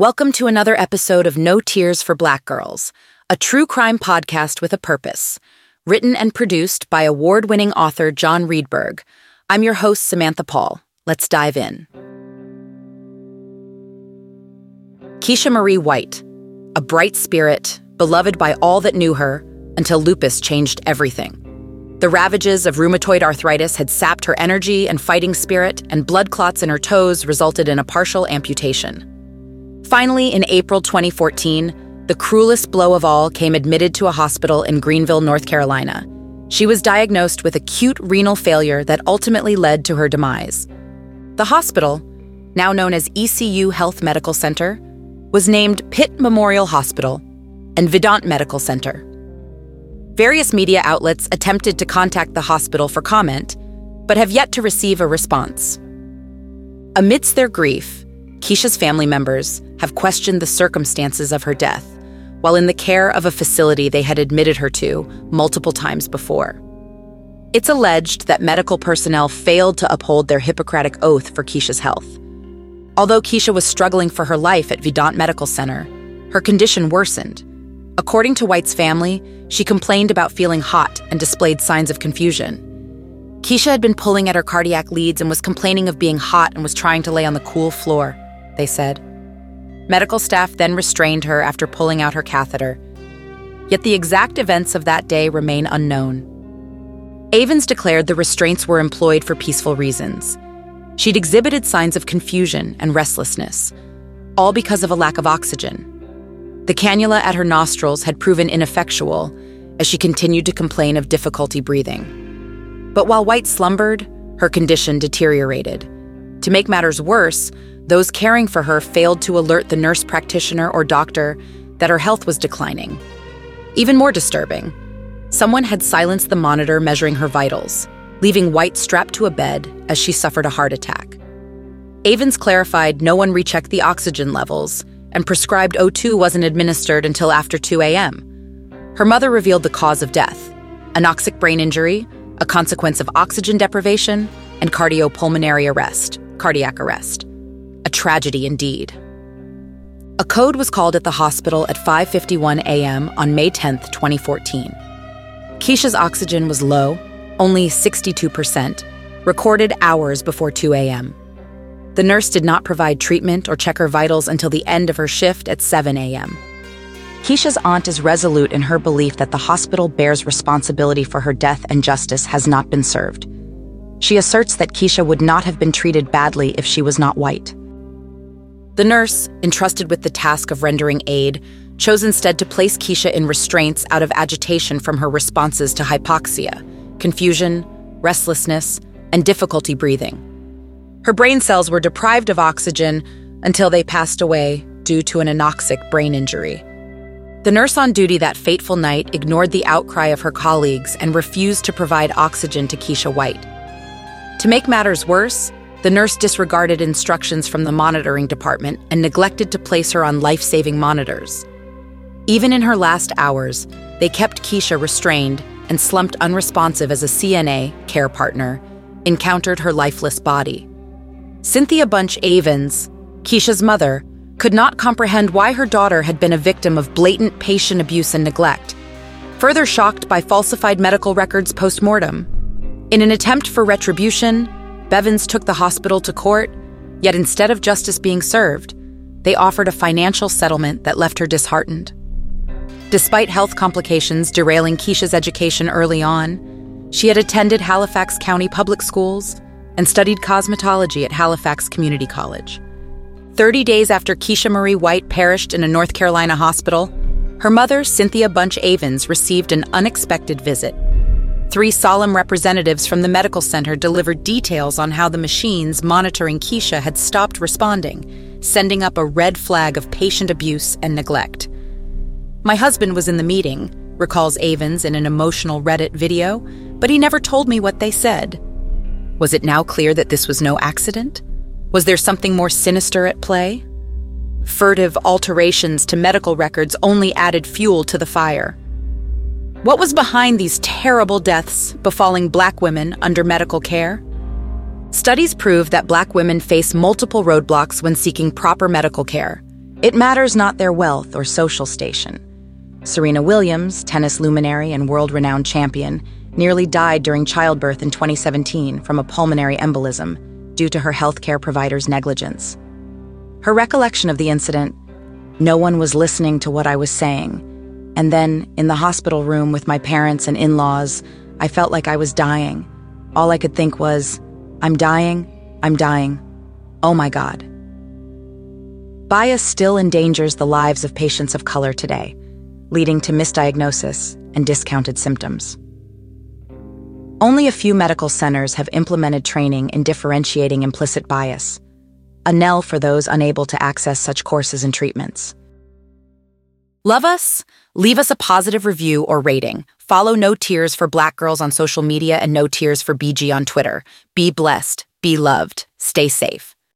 Welcome to another episode of No Tears for Black Girls, a true crime podcast with a purpose. Written and produced by award winning author John Reedberg. I'm your host, Samantha Paul. Let's dive in. Keisha Marie White, a bright spirit, beloved by all that knew her, until lupus changed everything. The ravages of rheumatoid arthritis had sapped her energy and fighting spirit, and blood clots in her toes resulted in a partial amputation. Finally, in April 2014, the cruelest blow of all came admitted to a hospital in Greenville, North Carolina. She was diagnosed with acute renal failure that ultimately led to her demise. The hospital, now known as ECU Health Medical Center, was named Pitt Memorial Hospital and Vidant Medical Center. Various media outlets attempted to contact the hospital for comment, but have yet to receive a response. Amidst their grief, Keisha's family members have questioned the circumstances of her death, while in the care of a facility they had admitted her to multiple times before. It's alleged that medical personnel failed to uphold their Hippocratic oath for Keisha's health. Although Keisha was struggling for her life at Vidant Medical Center, her condition worsened. According to White's family, she complained about feeling hot and displayed signs of confusion. Keisha had been pulling at her cardiac leads and was complaining of being hot and was trying to lay on the cool floor they said. Medical staff then restrained her after pulling out her catheter. Yet the exact events of that day remain unknown. Avens declared the restraints were employed for peaceful reasons. She'd exhibited signs of confusion and restlessness, all because of a lack of oxygen. The cannula at her nostrils had proven ineffectual as she continued to complain of difficulty breathing. But while White slumbered, her condition deteriorated. To make matters worse, those caring for her failed to alert the nurse practitioner or doctor that her health was declining. Even more disturbing, someone had silenced the monitor measuring her vitals, leaving White strapped to a bed as she suffered a heart attack. Avens clarified no one rechecked the oxygen levels and prescribed O2 wasn't administered until after 2 a.m. Her mother revealed the cause of death anoxic brain injury, a consequence of oxygen deprivation, and cardiopulmonary arrest, cardiac arrest. Tragedy indeed. A code was called at the hospital at 5:51 a.m. on May 10, 2014. Keisha's oxygen was low, only 62%, recorded hours before 2 a.m. The nurse did not provide treatment or check her vitals until the end of her shift at 7 a.m. Keisha's aunt is resolute in her belief that the hospital bears responsibility for her death and justice has not been served. She asserts that Keisha would not have been treated badly if she was not white. The nurse, entrusted with the task of rendering aid, chose instead to place Keisha in restraints out of agitation from her responses to hypoxia, confusion, restlessness, and difficulty breathing. Her brain cells were deprived of oxygen until they passed away due to an anoxic brain injury. The nurse on duty that fateful night ignored the outcry of her colleagues and refused to provide oxygen to Keisha White. To make matters worse, the nurse disregarded instructions from the monitoring department and neglected to place her on life saving monitors. Even in her last hours, they kept Keisha restrained and slumped unresponsive as a CNA, care partner, encountered her lifeless body. Cynthia Bunch Avens, Keisha's mother, could not comprehend why her daughter had been a victim of blatant patient abuse and neglect, further shocked by falsified medical records post mortem. In an attempt for retribution, Bevins took the hospital to court, yet instead of justice being served, they offered a financial settlement that left her disheartened. Despite health complications derailing Keisha's education early on, she had attended Halifax County Public Schools and studied cosmetology at Halifax Community College. 30 days after Keisha Marie White perished in a North Carolina hospital, her mother, Cynthia Bunch Avens, received an unexpected visit. Three solemn representatives from the medical center delivered details on how the machines monitoring Keisha had stopped responding, sending up a red flag of patient abuse and neglect. My husband was in the meeting, recalls Avens in an emotional Reddit video, but he never told me what they said. Was it now clear that this was no accident? Was there something more sinister at play? Furtive alterations to medical records only added fuel to the fire. What was behind these terrible deaths befalling black women under medical care? Studies prove that black women face multiple roadblocks when seeking proper medical care. It matters not their wealth or social station. Serena Williams, tennis luminary and world renowned champion, nearly died during childbirth in 2017 from a pulmonary embolism due to her healthcare provider's negligence. Her recollection of the incident no one was listening to what I was saying. And then, in the hospital room with my parents and in laws, I felt like I was dying. All I could think was, I'm dying, I'm dying. Oh my God. Bias still endangers the lives of patients of color today, leading to misdiagnosis and discounted symptoms. Only a few medical centers have implemented training in differentiating implicit bias, a knell for those unable to access such courses and treatments. Love us? Leave us a positive review or rating. Follow No Tears for Black Girls on social media and No Tears for BG on Twitter. Be blessed, be loved, stay safe.